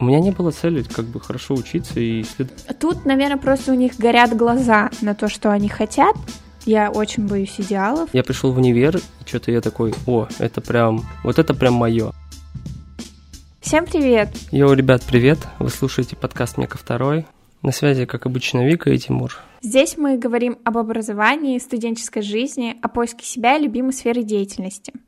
У меня не было цели как бы хорошо учиться и исследовать. Тут, наверное, просто у них горят глаза на то, что они хотят. Я очень боюсь идеалов. Я пришел в универ, и что-то я такой, о, это прям, вот это прям мое. Всем привет! Йоу, ребят, привет! Вы слушаете подкаст «Мека второй». На связи, как обычно, Вика и Тимур. Здесь мы говорим об образовании, студенческой жизни, о поиске себя и любимой сферы деятельности –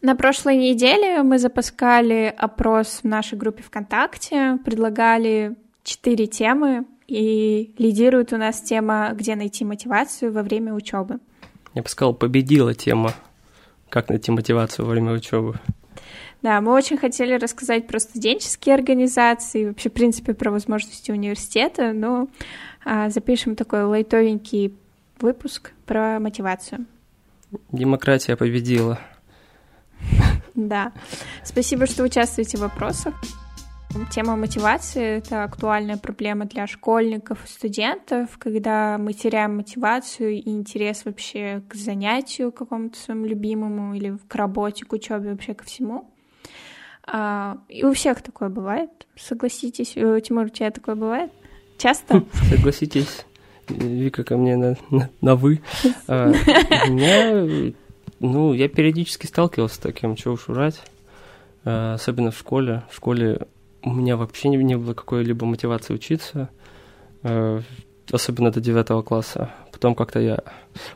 на прошлой неделе мы запускали опрос в нашей группе ВКонтакте, предлагали четыре темы, и лидирует у нас тема «Где найти мотивацию во время учебы». Я бы сказал, победила тема «Как найти мотивацию во время учебы». Да, мы очень хотели рассказать про студенческие организации, вообще, в принципе, про возможности университета, но а, запишем такой лайтовенький выпуск про мотивацию. Демократия победила. Да. Спасибо, что участвуете в вопросах. Тема мотивации — это актуальная проблема для школьников и студентов, когда мы теряем мотивацию и интерес вообще к занятию какому-то своему любимому или к работе, к учебе, вообще ко всему. А, и у всех такое бывает, согласитесь. Э, Тимур, у тебя такое бывает? Часто? Согласитесь. Вика ко мне на, на, на вы. А, у меня ну, я периодически сталкивался с таким, чего уж урать. Э, особенно в школе. В школе у меня вообще не, не было какой-либо мотивации учиться. Э, особенно до девятого класса. Потом как-то я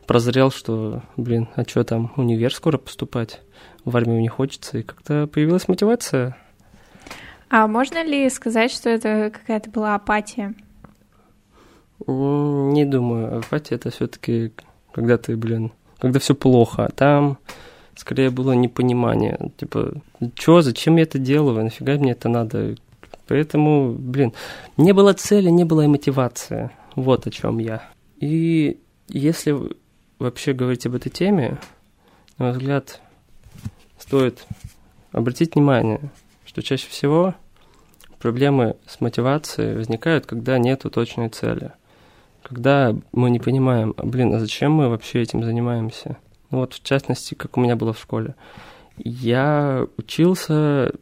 прозрел, что, блин, а что там, универ скоро поступать? В армию не хочется. И как-то появилась мотивация. А можно ли сказать, что это какая-то была апатия? Не думаю. Апатия это все-таки, когда ты, блин, когда все плохо. Там скорее было непонимание. Типа, что, зачем я это делаю, нафига мне это надо? Поэтому, блин, не было цели, не было и мотивации. Вот о чем я. И если вообще говорить об этой теме, на мой взгляд, стоит обратить внимание, что чаще всего проблемы с мотивацией возникают, когда нет точной цели – когда мы не понимаем, «А, блин, а зачем мы вообще этим занимаемся? Ну вот, в частности, как у меня было в школе. Я учился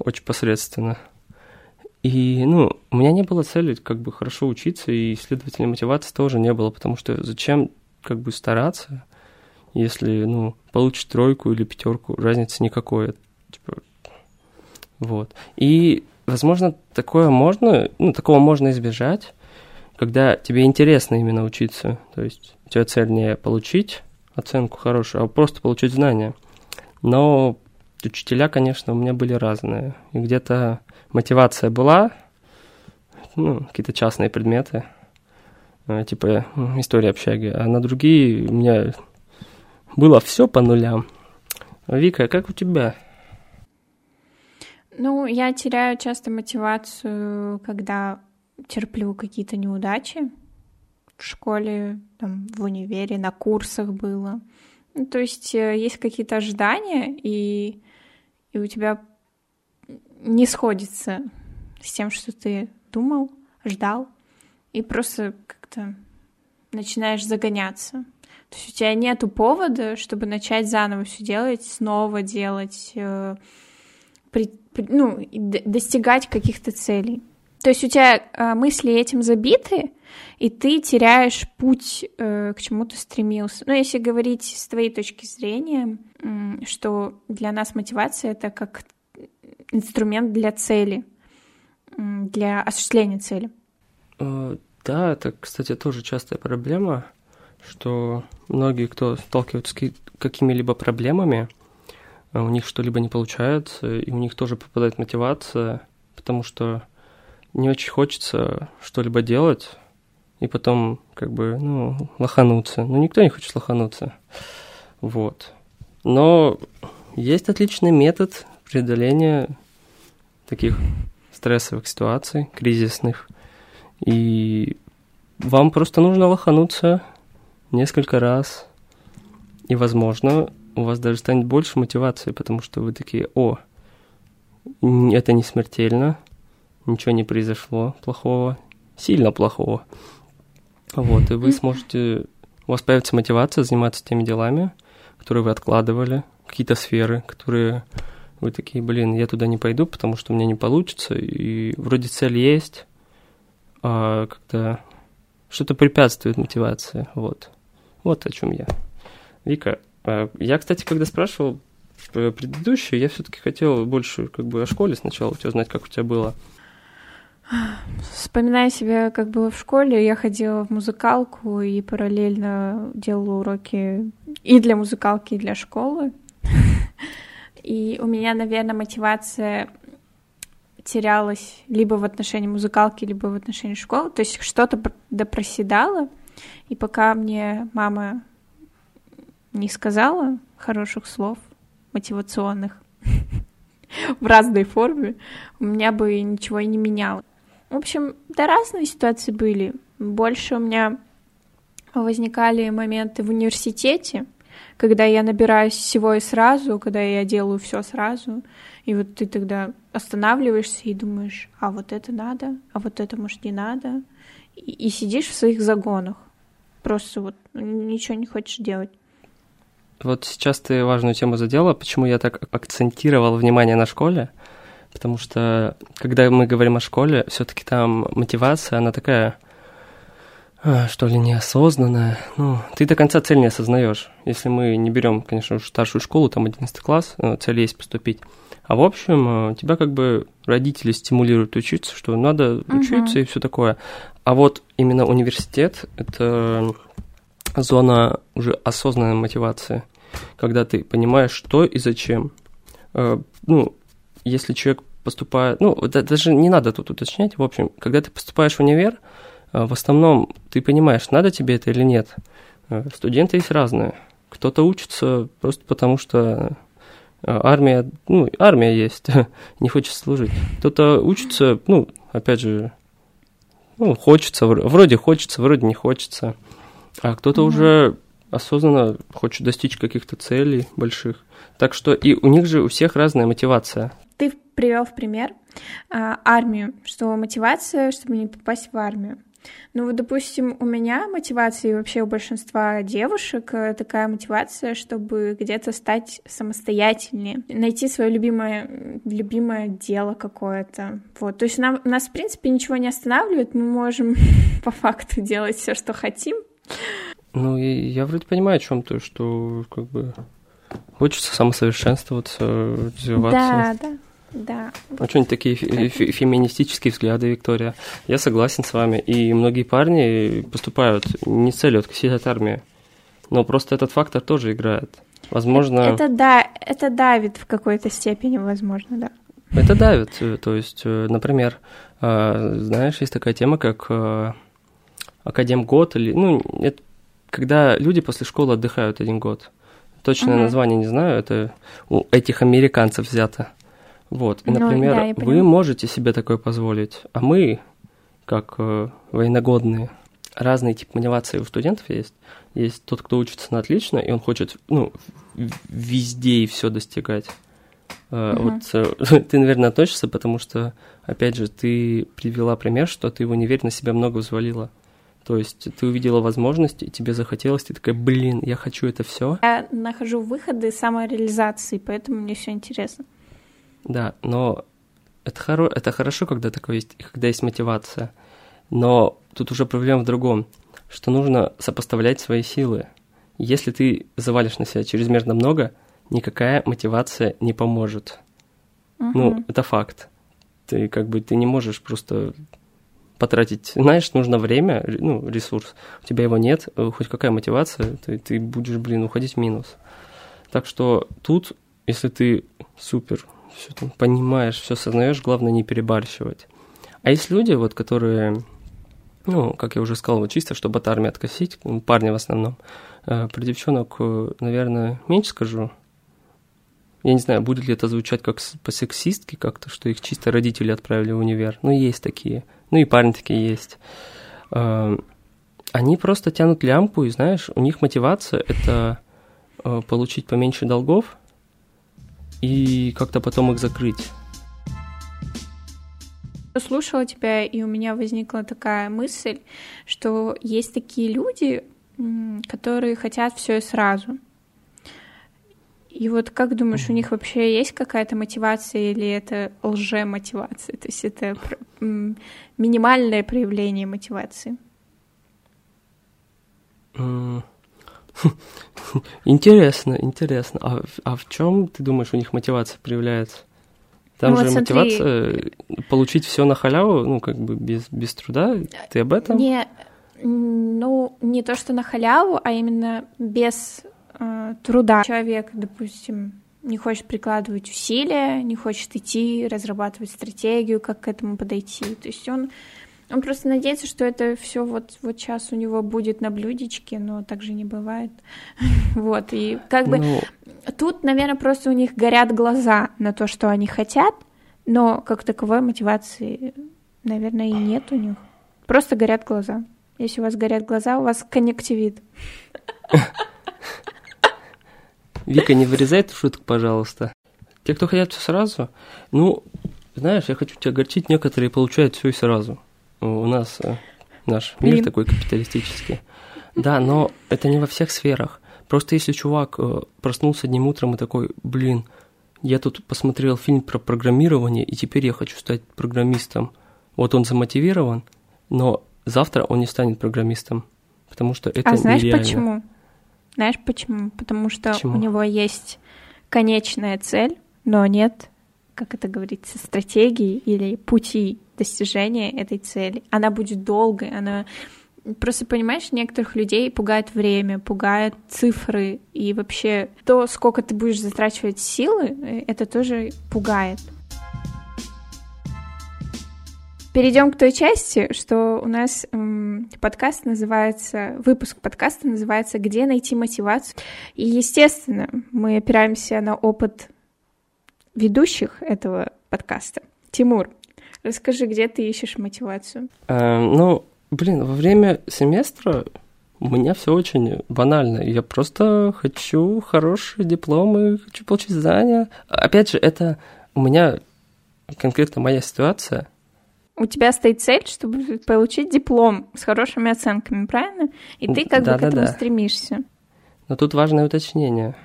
очень посредственно. И, ну, у меня не было цели как бы хорошо учиться, и, следовательно, мотивации тоже не было, потому что зачем как бы стараться, если, ну, получишь тройку или пятерку, разницы никакой. Типа, вот. И, возможно, такое можно, ну, такого можно избежать, когда тебе интересно именно учиться, то есть у тебя цель не получить оценку хорошую, а просто получить знания. Но учителя, конечно, у меня были разные. И где-то мотивация была, ну, какие-то частные предметы, э, типа история общаги, а на другие у меня было все по нулям. Вика, как у тебя? Ну, я теряю часто мотивацию, когда терплю какие-то неудачи в школе, там, в универе, на курсах было. Ну, то есть э, есть какие-то ожидания, и, и у тебя не сходится с тем, что ты думал, ждал, и просто как-то начинаешь загоняться. То есть у тебя нету повода, чтобы начать заново все делать, снова делать, э, при, при, ну, достигать каких-то целей. То есть у тебя э, мысли этим забиты, и ты теряешь путь, э, к чему ты стремился. Ну, если говорить с твоей точки зрения, э, что для нас мотивация это как инструмент для цели, для осуществления цели. Э, да, это, кстати, тоже частая проблема, что многие, кто сталкиваются с какими-либо проблемами, э, у них что-либо не получается, и у них тоже попадает мотивация, потому что не очень хочется что-либо делать и потом как бы, ну, лохануться. Ну, никто не хочет лохануться. Вот. Но есть отличный метод преодоления таких стрессовых ситуаций, кризисных. И вам просто нужно лохануться несколько раз. И, возможно, у вас даже станет больше мотивации, потому что вы такие, о, это не смертельно, ничего не произошло плохого, сильно плохого. Вот, и вы сможете, у вас появится мотивация заниматься теми делами, которые вы откладывали, какие-то сферы, которые вы такие, блин, я туда не пойду, потому что у меня не получится, и вроде цель есть, а как-то что-то препятствует мотивации, вот. Вот о чем я. Вика, а я, кстати, когда спрашивал предыдущую, я все-таки хотел больше как бы о школе сначала у тебя узнать, как у тебя было. Вспоминая себя, как было в школе, я ходила в музыкалку и параллельно делала уроки и для музыкалки, и для школы. И у меня, наверное, мотивация терялась либо в отношении музыкалки, либо в отношении школы. То есть что-то допроседало, и пока мне мама не сказала хороших слов, мотивационных, в разной форме, у меня бы ничего и не меняло. В общем, да, разные ситуации были. Больше у меня возникали моменты в университете, когда я набираюсь всего и сразу, когда я делаю все сразу, и вот ты тогда останавливаешься и думаешь, а вот это надо, а вот это, может, не надо, и, и сидишь в своих загонах, просто вот ничего не хочешь делать. Вот сейчас ты важную тему задела, почему я так акцентировал внимание на школе, потому что когда мы говорим о школе, все-таки там мотивация, она такая а, что ли, неосознанное. Ну, ты до конца цель не осознаешь. Если мы не берем, конечно, старшую школу, там 11 класс, э, цель есть поступить. А в общем, э, тебя как бы родители стимулируют учиться, что надо учиться uh-huh. и все такое. А вот именно университет — это зона уже осознанной мотивации, когда ты понимаешь, что и зачем. Э, ну, если человек поступает... Ну, даже не надо тут уточнять. В общем, когда ты поступаешь в универ, а, в основном ты понимаешь, надо тебе это или нет. А, студенты есть разные. Кто-то учится просто потому, что а, армия, ну, армия есть, не хочет служить. Кто-то учится, ну, опять же, ну, хочется, вроде хочется, вроде не хочется. А кто-то mm-hmm. уже осознанно хочет достичь каких-то целей больших. Так что и у них же у всех разная мотивация. Ты привел в пример э, армию, что мотивация, чтобы не попасть в армию. Ну вот, допустим, у меня мотивация и вообще у большинства девушек э, такая мотивация, чтобы где-то стать самостоятельнее, найти свое любимое, любимое дело какое-то. Вот, то есть нам, нас, в принципе, ничего не останавливает, мы можем по факту делать все, что хотим. Ну, я вроде понимаю о чем то, что как бы хочется самосовершенствоваться, развиваться. Да, да. Да. Очень такие фе- феминистические взгляды, Виктория. Я согласен с вами. И многие парни поступают не с целью откусить от армии. Но просто этот фактор тоже играет. Возможно... Это, да, это давит в какой-то степени, возможно, да. Это давит. Э, то есть, э, например, э, знаешь, есть такая тема, как академгод, или, ну, это когда люди после школы отдыхают один год. Точное угу. название не знаю, это у этих американцев взято. Вот, и, ну, например, ну, да, вы можете себе такое позволить, а мы, как э, военногодные, разные типы мотивации у студентов есть. Есть тот, кто учится на отлично, и он хочет, ну, везде и все достигать. Uh-huh. Вот э, ты, наверное, относишься, потому что, опять же, ты привела пример, что ты в универе на себя много взвалила. То есть ты увидела возможность, и тебе захотелось, ты такая, блин, я хочу это все. Я нахожу выходы самореализации, поэтому мне все интересно. Да, но это, хоро... это хорошо, когда такое есть, когда есть мотивация. Но тут уже проблема в другом, что нужно сопоставлять свои силы. Если ты завалишь на себя чрезмерно много, никакая мотивация не поможет. Uh-huh. Ну, это факт. Ты как бы ты не можешь просто потратить. Знаешь, нужно время, ну, ресурс. У тебя его нет, хоть какая мотивация, ты, ты будешь, блин, уходить в минус. Так что тут, если ты супер все там понимаешь, все сознаешь, главное не перебарщивать. А есть люди, вот, которые, ну, как я уже сказал, вот чисто, чтобы от армии откосить, ну, парни в основном. Э, про девчонок, э, наверное, меньше скажу. Я не знаю, будет ли это звучать как по-сексистски как-то, что их чисто родители отправили в универ. Ну, есть такие. Ну, и парни такие есть. Э, они просто тянут лямку, и, знаешь, у них мотивация – это получить поменьше долгов – и как-то потом их закрыть. Слушала тебя, и у меня возникла такая мысль, что есть такие люди, которые хотят все и сразу. И вот как думаешь, у них вообще есть какая-то мотивация или это лже-мотивация? То есть это минимальное проявление мотивации? Интересно, интересно. А, а в чем ты думаешь, у них мотивация проявляется? Там ну, же вот мотивация получить все на халяву, ну, как бы без, без труда. Ты об этом? Не, ну, не то, что на халяву, а именно без э, труда. Человек, допустим, не хочет прикладывать усилия, не хочет идти, разрабатывать стратегию, как к этому подойти. То есть он он просто надеется, что это все вот, вот сейчас у него будет на блюдечке, но так же не бывает. вот, и как бы ну... тут, наверное, просто у них горят глаза на то, что они хотят, но как таковой мотивации, наверное, и нет у них. Просто горят глаза. Если у вас горят глаза, у вас конъюнктивит. Вика, не вырезай эту шутку, пожалуйста. Те, кто хотят все сразу, ну, знаешь, я хочу тебя огорчить, некоторые получают все и сразу у нас э, наш мир Блин. такой капиталистический. Да, но это не во всех сферах. Просто если чувак э, проснулся одним утром и такой, блин, я тут посмотрел фильм про программирование, и теперь я хочу стать программистом. Вот он замотивирован, но завтра он не станет программистом, потому что это А знаешь нереально. почему? Знаешь почему? Потому что почему? у него есть конечная цель, но нет, как это говорится, стратегии или пути достижения этой цели. Она будет долгой, она Просто понимаешь, некоторых людей пугает время, пугает цифры, и вообще то, сколько ты будешь затрачивать силы, э, это тоже пугает. Перейдем к той части, что у нас м, подкаст называется, выпуск подкаста называется «Где найти мотивацию?». И, естественно, мы опираемся на опыт ведущих этого подкаста. Тимур, Расскажи, где ты ищешь мотивацию? Э, ну, блин, во время семестра у меня все очень банально. Я просто хочу хорошие дипломы, хочу получить знания. Опять же, это у меня конкретно моя ситуация. У тебя стоит цель, чтобы получить диплом с хорошими оценками, правильно? И ты как да, бы к да, этому да. стремишься. Но тут важное уточнение.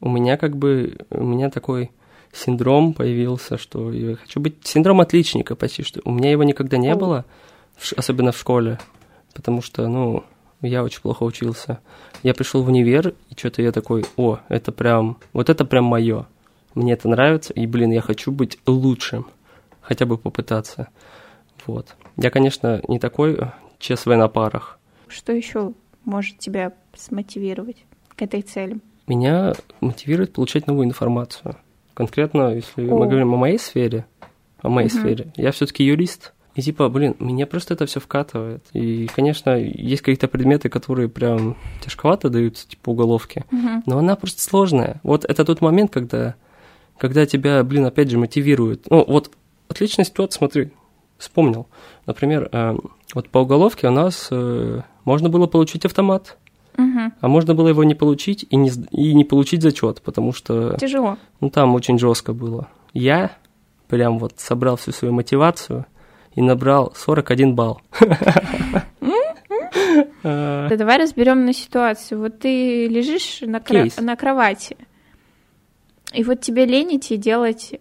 У меня как бы, у меня такой синдром появился, что я хочу быть синдром отличника почти что. У меня его никогда не было, особенно в школе, потому что, ну, я очень плохо учился. Я пришел в универ, и что-то я такой, о, это прям, вот это прям мое. Мне это нравится, и, блин, я хочу быть лучшим, хотя бы попытаться. Вот. Я, конечно, не такой ЧСВ на парах. Что еще может тебя смотивировать к этой цели? Меня мотивирует получать новую информацию. Конкретно, если О. мы говорим о моей сфере, о моей угу. сфере, я все-таки юрист. И типа, блин, меня просто это все вкатывает. И, конечно, есть какие-то предметы, которые прям тяжковато даются, типа уголовки. Угу. Но она просто сложная. Вот это тот момент, когда, когда тебя, блин, опять же мотивирует. Ну, вот отличная ситуация, смотри, вспомнил. Например, э, вот по уголовке у нас э, можно было получить автомат. Угу. А можно было его не получить и не, и не получить зачет, потому что... Тяжело. Ну, там очень жестко было. Я прям вот собрал всю свою мотивацию и набрал 41 балл. Да давай разберем на ситуацию. Вот ты лежишь на, кра- на кровати, и вот тебе лень идти делать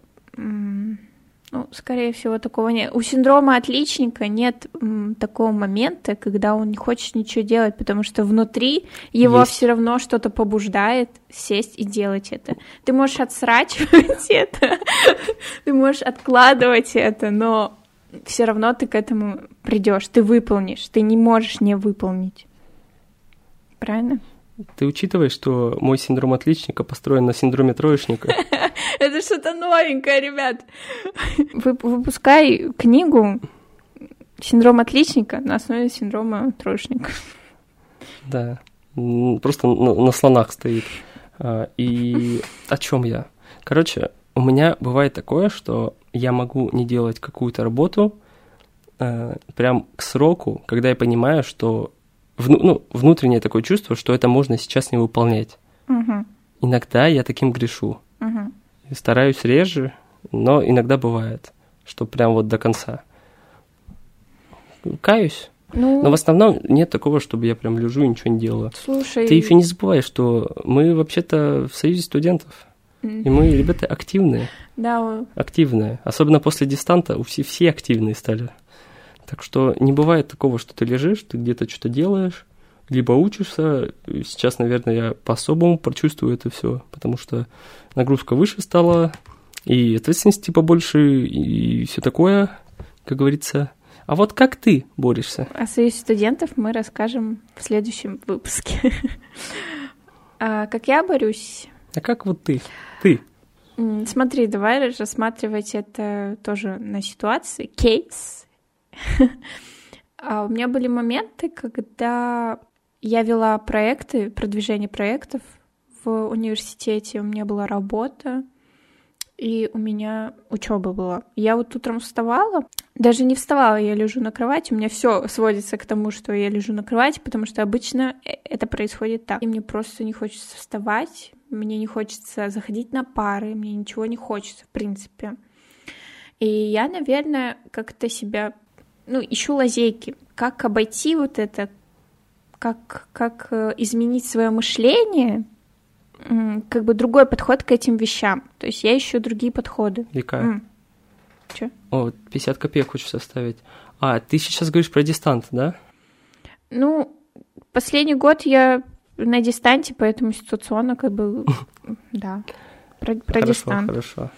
ну, скорее всего, такого нет. У синдрома отличника нет м, такого момента, когда он не хочет ничего делать, потому что внутри его все равно что-то побуждает сесть и делать это. Ты можешь отсрачивать это, ты можешь откладывать это, но все равно ты к этому придешь, ты выполнишь, ты не можешь не выполнить. Правильно? Ты учитываешь, что мой синдром отличника построен на синдроме троечника? Это что-то новенькое, ребят. Выпускай книгу «Синдром отличника» на основе синдрома троечника. Да, просто на, слонах стоит. А, и о чем я? Короче, у меня бывает такое, что я могу не делать какую-то работу э, прям к сроку, когда я понимаю, что вну, ну, внутреннее такое чувство, что это можно сейчас не выполнять. Угу. Иногда я таким грешу. Угу. Стараюсь реже, но иногда бывает, что прям вот до конца. Каюсь, Ну, Но в основном нет такого, чтобы я прям лежу и ничего не делаю. слушай... Ты еще не забывай, что мы вообще-то в союзе студентов, и мы ребята активные, Да, активные. Особенно после дистанта все, все активные стали. Так что не бывает такого, что ты лежишь, ты где-то что-то делаешь, либо учишься. Сейчас, наверное, я по-особому прочувствую это все, потому что нагрузка выше стала, и ответственности побольше, и все такое, как говорится. А вот как ты борешься? О союзе студентов мы расскажем в следующем выпуске. А, Как я борюсь? А как вот ты? Ты. Смотри, давай рассматривать это тоже на ситуации. Кейс. А У меня были моменты, когда я вела проекты, продвижение проектов в университете. У меня была работа, и у меня учеба была. Я вот утром вставала, даже не вставала, я лежу на кровати. У меня все сводится к тому, что я лежу на кровати, потому что обычно э- это происходит так. И мне просто не хочется вставать, мне не хочется заходить на пары, мне ничего не хочется, в принципе. И я, наверное, как-то себя, ну, ищу лазейки, как обойти вот это, как, как э, изменить свое мышление, как бы другой подход к этим вещам. То есть я ищу другие подходы. Вика. М. Чё? О, 50 копеек хочешь составить. А, ты сейчас говоришь про дистант, да? Ну, последний год я на дистанте, поэтому ситуационно как бы, да, про, про хорошо, дистант. хорошо.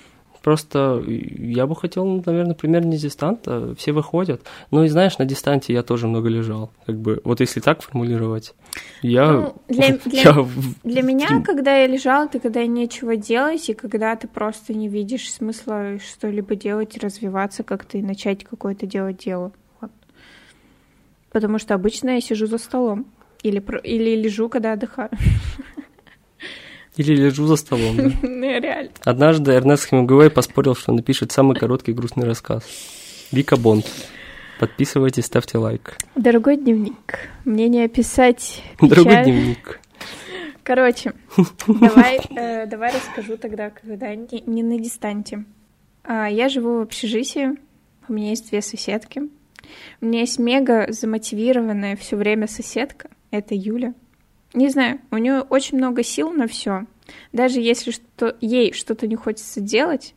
Просто я бы хотел, наверное, примерно не дистанта. Все выходят. Ну и знаешь, на дистанте я тоже много лежал. Как бы, вот если так формулировать, я... Ну, для- для- я Для меня, когда я лежала, это когда нечего делать, и когда ты просто не видишь смысла что-либо делать, развиваться как-то и начать какое-то делать дело. Вот. Потому что обычно я сижу за столом. Или, или лежу, когда отдыхаю. Или лежу за столом, да. Ну, реально. Однажды Эрнест Хемингуэй поспорил, что напишет самый короткий грустный рассказ. Вика Бонд. Подписывайтесь, ставьте лайк. Дорогой дневник, мне не описать Дорогой дневник. Короче, давай, э, давай расскажу тогда, когда не, не на дистанте. А, я живу в общежитии, у меня есть две соседки. У меня есть мега замотивированная все время соседка, это Юля. Не знаю, у нее очень много сил на все. Даже если что, ей что-то не хочется делать,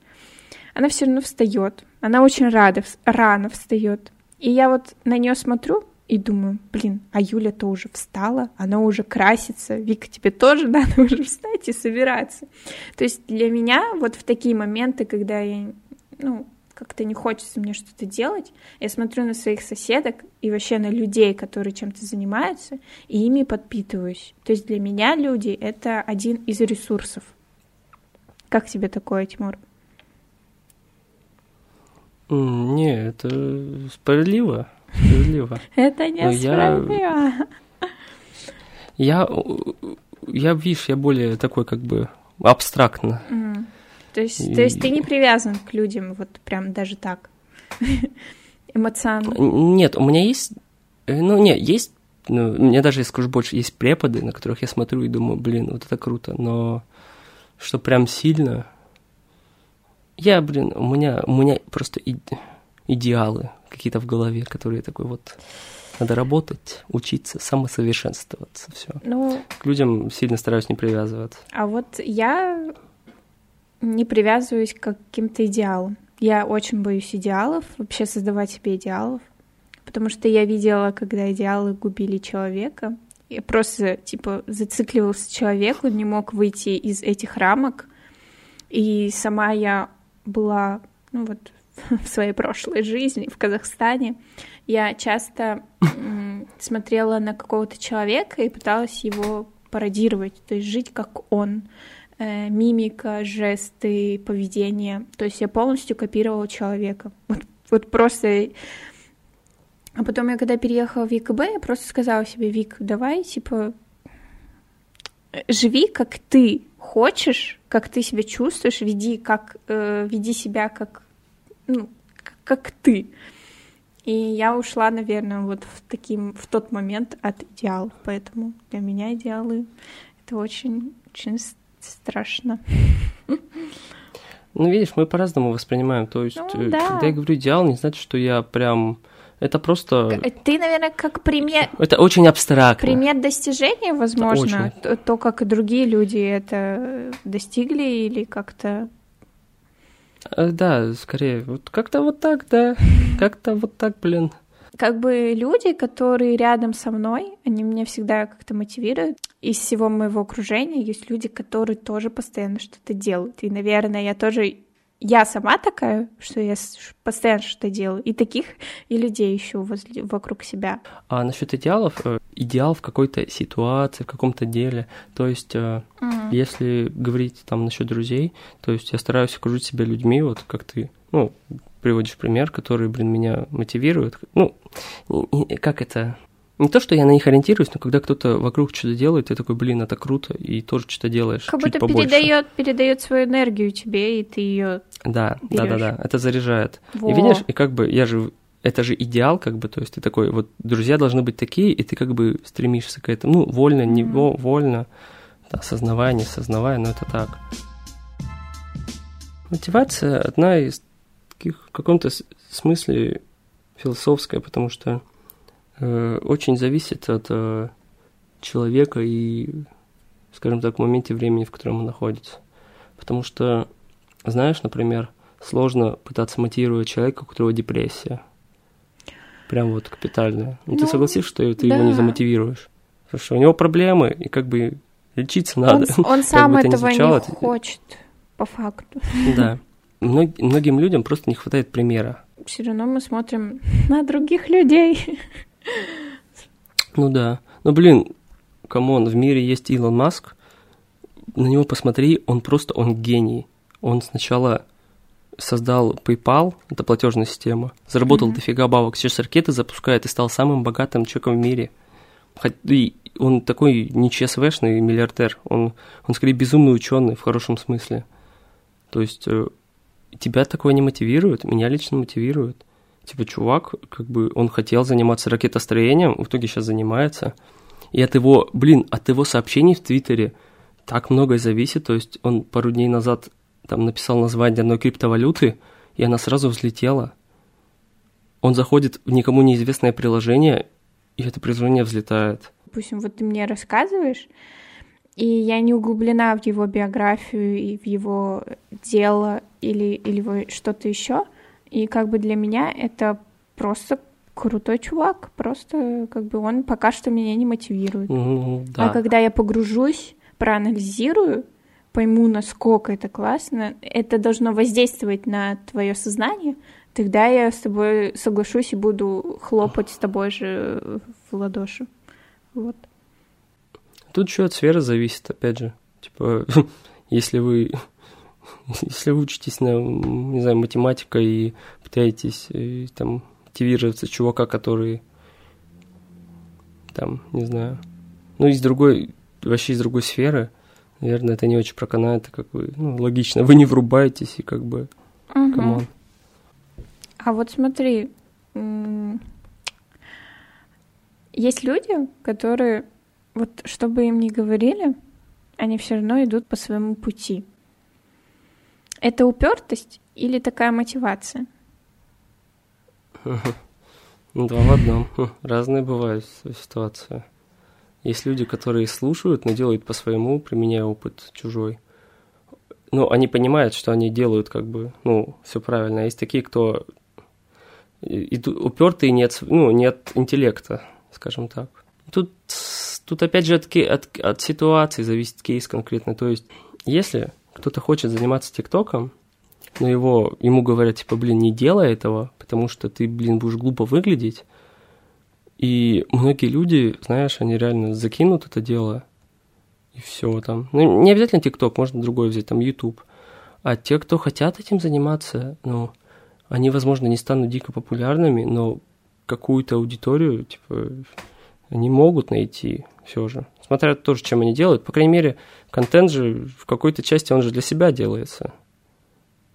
она все равно встает. Она очень рада, рано встает. И я вот на нее смотрю и думаю, блин, а Юля-то уже встала, она уже красится, Вика, тебе тоже надо уже встать и собираться. То есть для меня вот в такие моменты, когда я, ну, как-то не хочется мне что-то делать, я смотрю на своих соседок и вообще на людей, которые чем-то занимаются, и ими подпитываюсь. То есть для меня люди — это один из ресурсов. Как тебе такое, Тимур? Не, это справедливо. Справедливо. Это Ну, я- несправедливо. Я, я, видишь, я более такой как бы абстрактно. То есть, то есть ты не привязан к людям вот прям даже так эмоционально. Нет, у меня есть, э, ну, нет, есть, ну, мне даже, я скажу больше, есть преподы, на которых я смотрю и думаю, блин, вот это круто, но что прям сильно, я, блин, у меня, у меня просто и- идеалы какие-то в голове, которые такой вот, надо работать, учиться, самосовершенствоваться, все. Ну, К людям сильно стараюсь не привязываться. а вот я не привязываюсь к каким-то идеалам. Я очень боюсь идеалов, вообще создавать себе идеалов, потому что я видела, когда идеалы губили человека. Я просто, типа, зацикливался человек, он не мог выйти из этих рамок. И сама я была, ну вот, в своей прошлой жизни в Казахстане, я часто смотрела на какого-то человека и пыталась его пародировать, то есть жить как он, мимика, жесты, поведение. То есть я полностью копировала человека. Вот, вот просто... А потом я когда переехала в ЕКБ, я просто сказала себе, Вик, давай, типа, живи как ты хочешь, как ты себя чувствуешь, веди, как, э, веди себя как, ну, как ты. И я ушла, наверное, вот в, таким, в тот момент от идеалов. Поэтому для меня идеалы — это очень, очень страшно. Ну, видишь, мы по-разному воспринимаем. То есть, Ну, э, да. когда я говорю идеал, не значит, что я прям Это просто... Ты, наверное, как пример... Это очень абстрактно. Пример достижения, возможно, то, то, как и другие люди это достигли или как-то... Э, да, скорее, вот как-то вот так, да, как-то вот так, блин. Как бы люди, которые рядом со мной, они меня всегда как-то мотивируют. Из всего моего окружения есть люди, которые тоже постоянно что-то делают. И, наверное, я тоже я сама такая, что я постоянно что-то делаю, и таких, и людей ищу возле, вокруг себя. А насчет идеалов, э, идеал в какой-то ситуации, в каком-то деле, то есть, mm если говорить там насчет друзей, то есть я стараюсь окружить себя людьми, вот как ты, ну, приводишь пример, который, блин, меня мотивирует. Ну, как это? Не то, что я на них ориентируюсь, но когда кто-то вокруг что-то делает, ты такой, блин, это круто, и тоже что-то делаешь. Как будто передает, передает свою энергию тебе, и ты ее. Да, берешь. да, да, да. Это заряжает. Во. И видишь, и как бы я же это же идеал, как бы, то есть ты такой, вот друзья должны быть такие, и ты как бы стремишься к этому, ну, вольно, не mm-hmm. вольно, да, сознавая, не сознавая, но это так. Мотивация одна из таких в каком-то смысле философская, потому что Э, очень зависит от э, человека и, скажем так, в моменте времени, в котором он находится. Потому что, знаешь, например, сложно пытаться мотивировать человека, у которого депрессия. Прям вот капитальная. Ну, ты согласишься, что ты да. его не замотивируешь? Потому что у него проблемы, и как бы лечиться надо. Он, он сам этого не, звучало, не хочет, по факту. Да. Мног, многим людям просто не хватает примера. Все равно мы смотрим на других людей. Ну да. Ну блин, come on, в мире есть Илон Маск. На него посмотри, он просто, он гений. Он сначала создал PayPal, это платежная система, заработал mm-hmm. дофига бабок, сейчас ракеты запускает и стал самым богатым человеком в мире. И он такой не ЧСВшный миллиардер, он, он скорее безумный ученый в хорошем смысле. То есть э, тебя такое не мотивирует, меня лично мотивирует типа, чувак, как бы он хотел заниматься ракетостроением, в итоге сейчас занимается. И от его, блин, от его сообщений в Твиттере так многое зависит. То есть он пару дней назад там написал название одной криптовалюты, и она сразу взлетела. Он заходит в никому неизвестное приложение, и это приложение взлетает. Допустим, вот ты мне рассказываешь, и я не углублена в его биографию и в его дело или, или что-то еще — и как бы для меня это просто крутой чувак, просто как бы он пока что меня не мотивирует. Mm, да. А когда я погружусь, проанализирую, пойму, насколько это классно, это должно воздействовать на твое сознание, тогда я с тобой соглашусь и буду хлопать с тобой же в ладоши. Вот. Тут еще от сферы зависит, опять же. Типа, если вы если вы учитесь на, не знаю, математика и пытаетесь и, э, там мотивироваться чувака, который там, не знаю, ну, из другой, вообще из другой сферы, наверное, это не очень проканает, как бы, ну, логично, вы не врубаетесь и как бы, угу. come on. А вот смотри, есть люди, которые, вот чтобы им не говорили, они все равно идут по своему пути. Это упертость или такая мотивация? Ну, два в одном. Разные бывают ситуации. Есть люди, которые слушают, но делают по-своему, применяя опыт чужой. Ну, они понимают, что они делают как бы, ну, все правильно. А есть такие, кто упертые нет, ну, нет интеллекта, скажем так. Тут, тут опять же от, от, от ситуации зависит кейс конкретно. То есть, если кто-то хочет заниматься ТикТоком, но его, ему говорят, типа, блин, не делай этого, потому что ты, блин, будешь глупо выглядеть. И многие люди, знаешь, они реально закинут это дело, и все там. Ну, не обязательно ТикТок, можно другой взять, там, YouTube. А те, кто хотят этим заниматься, ну, они, возможно, не станут дико популярными, но какую-то аудиторию, типа, они могут найти все же. Смотря тоже, чем они делают. По крайней мере, контент же в какой-то части он же для себя делается.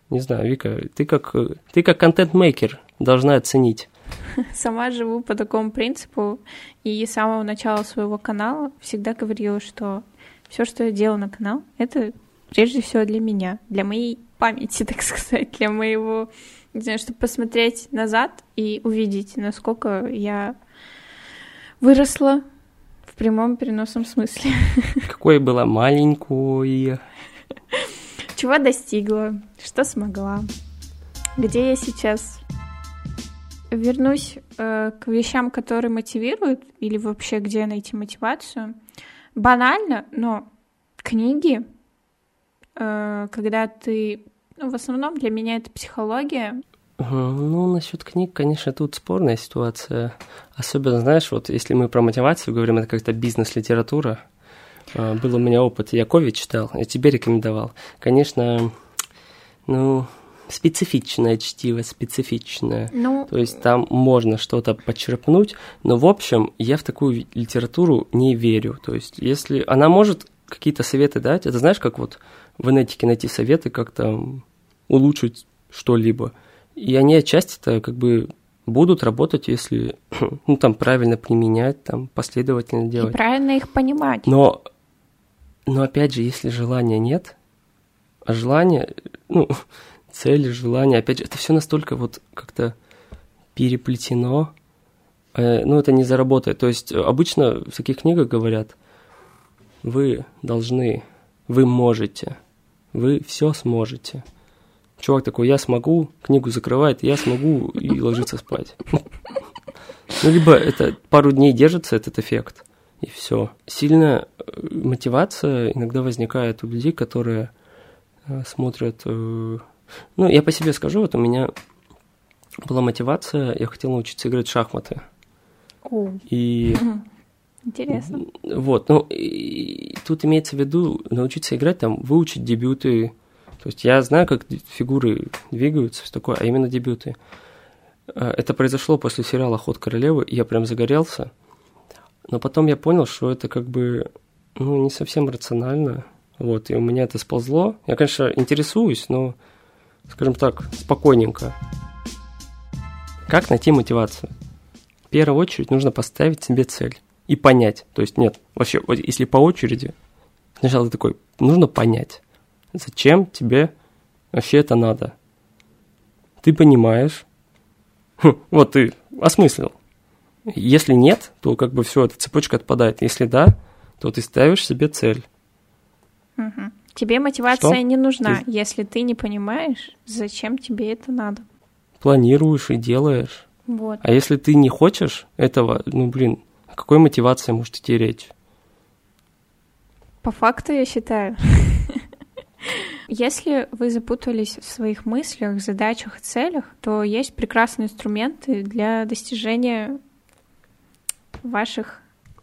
Не знаю, Вика, ты как, ты как контент-мейкер должна оценить. Сама живу по такому принципу, и с самого начала своего канала всегда говорила, что все, что я делаю на канал, это прежде всего для меня, для моей памяти, так сказать, для моего Не знаю, чтобы посмотреть назад и увидеть, насколько я выросла в прямом переносном смысле. Какой была маленькой. Чего достигла, что смогла, где я сейчас. Вернусь э, к вещам, которые мотивируют, или вообще где найти мотивацию. Банально, но книги, э, когда ты... Ну, в основном для меня это психология. Ну, насчет книг, конечно, тут спорная ситуация. Особенно, знаешь, вот если мы про мотивацию говорим, это как-то бизнес-литература. А, был у меня опыт, я Кови читал, я тебе рекомендовал. Конечно, ну, специфичное чтиво, специфичное. Ну, То есть там можно что-то почерпнуть, но в общем я в такую литературу не верю. То есть если она может какие-то советы дать, это знаешь, как вот в инетике найти советы, как там улучшить что-либо. И они отчасти-то как бы будут работать, если ну, там правильно применять, там последовательно и делать. правильно их понимать. Но, но опять же, если желания нет, а желание, ну, цели, желания, опять же, это все настолько вот как-то переплетено, э, ну, это не заработает. То есть обычно в таких книгах говорят, вы должны, вы можете, вы все сможете. Чувак такой, я смогу, книгу закрывает, я смогу и ложится спать. Ну, либо это пару дней держится этот эффект, и все. Сильная э, мотивация иногда возникает у людей, которые э, смотрят... э, Ну, я по себе скажу, вот у меня была мотивация, я хотел научиться играть в шахматы. О, И интересно. вот, ну, и тут имеется в виду научиться играть, там, выучить дебюты. То есть я знаю, как фигуры двигаются, все такое, а именно дебюты. Э, Это произошло после сериала «Ход королевы», и я прям загорелся. Но потом я понял, что это как бы, ну, не совсем рационально. Вот, и у меня это сползло. Я, конечно, интересуюсь, но, скажем так, спокойненько. Как найти мотивацию? В первую очередь нужно поставить себе цель и понять. То есть нет, вообще, если по очереди, сначала ты такой, нужно понять, зачем тебе вообще это надо. Ты понимаешь, Хм, вот ты осмыслил. Если нет, то как бы все, эта цепочка отпадает. Если да, то ты ставишь себе цель. Мгм. Тебе мотивация Что? не нужна, если ты не понимаешь, зачем тебе это надо. Планируешь и делаешь. Вот. А если ты не хочешь этого, ну блин, о какой мотивации может идти речь? По факту я считаю. Если вы запутались в своих мыслях, задачах и целях, то есть прекрасные инструменты для достижения ваших...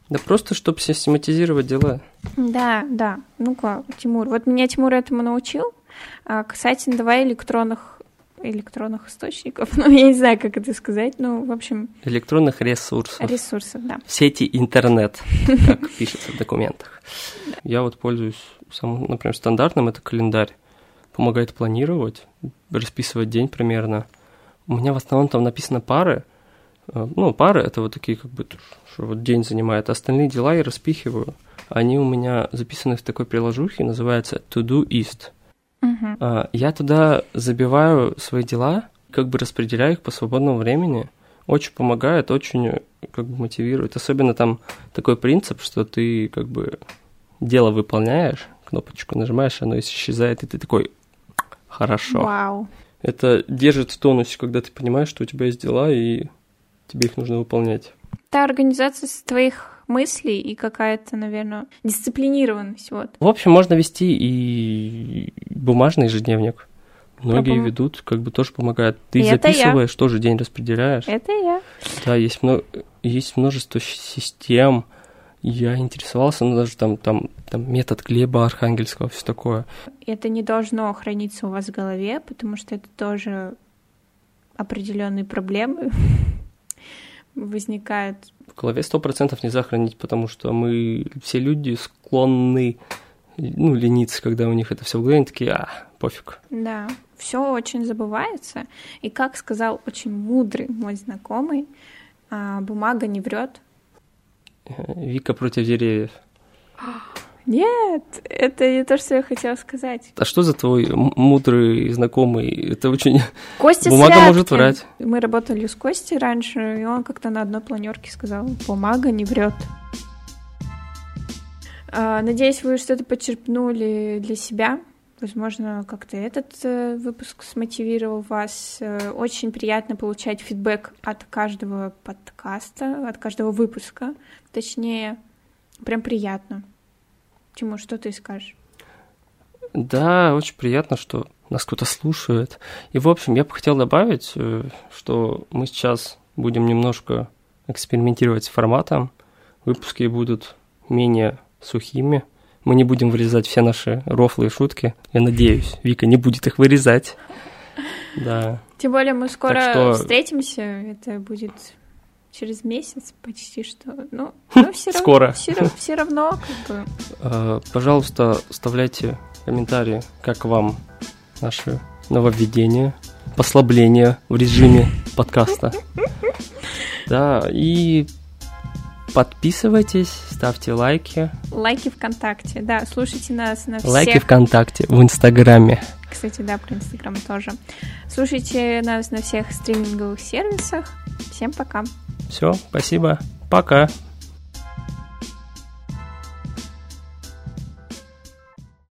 Да просто, чтобы систематизировать дела. Да, да. Ну-ка, Тимур. Вот меня Тимур этому научил. А, касательно давай электронных электронных источников, ну, я не знаю, как это сказать, ну, в общем, Электронных ресурсов. ресурсов, да. Сети интернет, как пишется в документах. Я вот пользуюсь, самым, например, стандартным, это календарь. Помогает планировать, расписывать день примерно. У меня в основном там написано пары. Э, Ну, пары это вот такие, как бы, что вот день занимает. Остальные дела я распихиваю. Они у меня записаны в такой приложухе, называется To-Do-Ist. Мгм. А, Я туда забиваю свои дела, как бы распределяю их по свободному времени. Очень помогает, очень как бы мотивирует. Особенно там такой принцип, что ты как бы дело выполняешь, кнопочку нажимаешь, оно исчезает, и ты такой хорошо. Вау. Это держит в тонусе, когда ты понимаешь, что у тебя есть дела, и тебе их нужно выполнять. Это организация твоих мыслей и какая-то, наверное, дисциплинированность, вот. В общем, можно вести и бумажный ежедневник. Многие бум- ведут, как бы тоже помогает. Ты И записываешь, тоже день распределяешь. Это я. Да, есть, мно- есть множество систем. Я интересовался, ну, даже там, там, там метод Глеба Архангельского, все такое. Это не должно храниться у вас в голове, потому что это тоже определенные проблемы возникают. В голове сто процентов нельзя хранить, потому что мы все люди склонны, ну, лениться, когда у них это все в голове, они такие, а, пофиг. Да, все очень забывается. И как сказал очень мудрый мой знакомый, а, бумага не врет. Э, Вика против деревьев. Нет, это не то, что я хотела сказать. А что за твой мудрый знакомый? Это очень... Костя Бумага Святкин. может врать. Мы работали с Костей раньше, и он как-то на одной планерке сказал, бумага не врет. А, надеюсь, вы что-то почерпнули для себя. Возможно, как-то этот э, выпуск смотивировал вас. Э, очень приятно получать фидбэк от каждого подкаста, от каждого выпуска. Точнее, прям приятно. Тимур, что ты скажешь? Да, очень приятно, что нас кто-то слушает. И, в общем, я бы хотел добавить, э, что мы сейчас будем немножко экспериментировать с форматом. Выпуски будут менее сухими. Мы не будем вырезать все наши рофлы и шутки. Я надеюсь, Вика не будет их вырезать. Да. Тем более мы скоро что- встретимся. Это будет через месяц почти что. Ну, но все Скоро. равно, все, все равно как бы Э, Пожалуйста, оставляйте комментарии, как вам наши нововведения, послабления в режиме подкаста. Да, и подписывайтесь, ставьте лайки. лайки ВКонтакте. Да, слушайте нас на всех. Лайки ВКонтакте, в Инстаграме. Кстати, да, про Инстаграм тоже. Слушайте нас на всех стриминговых сервисах. Всем пока. Все, спасибо, пока.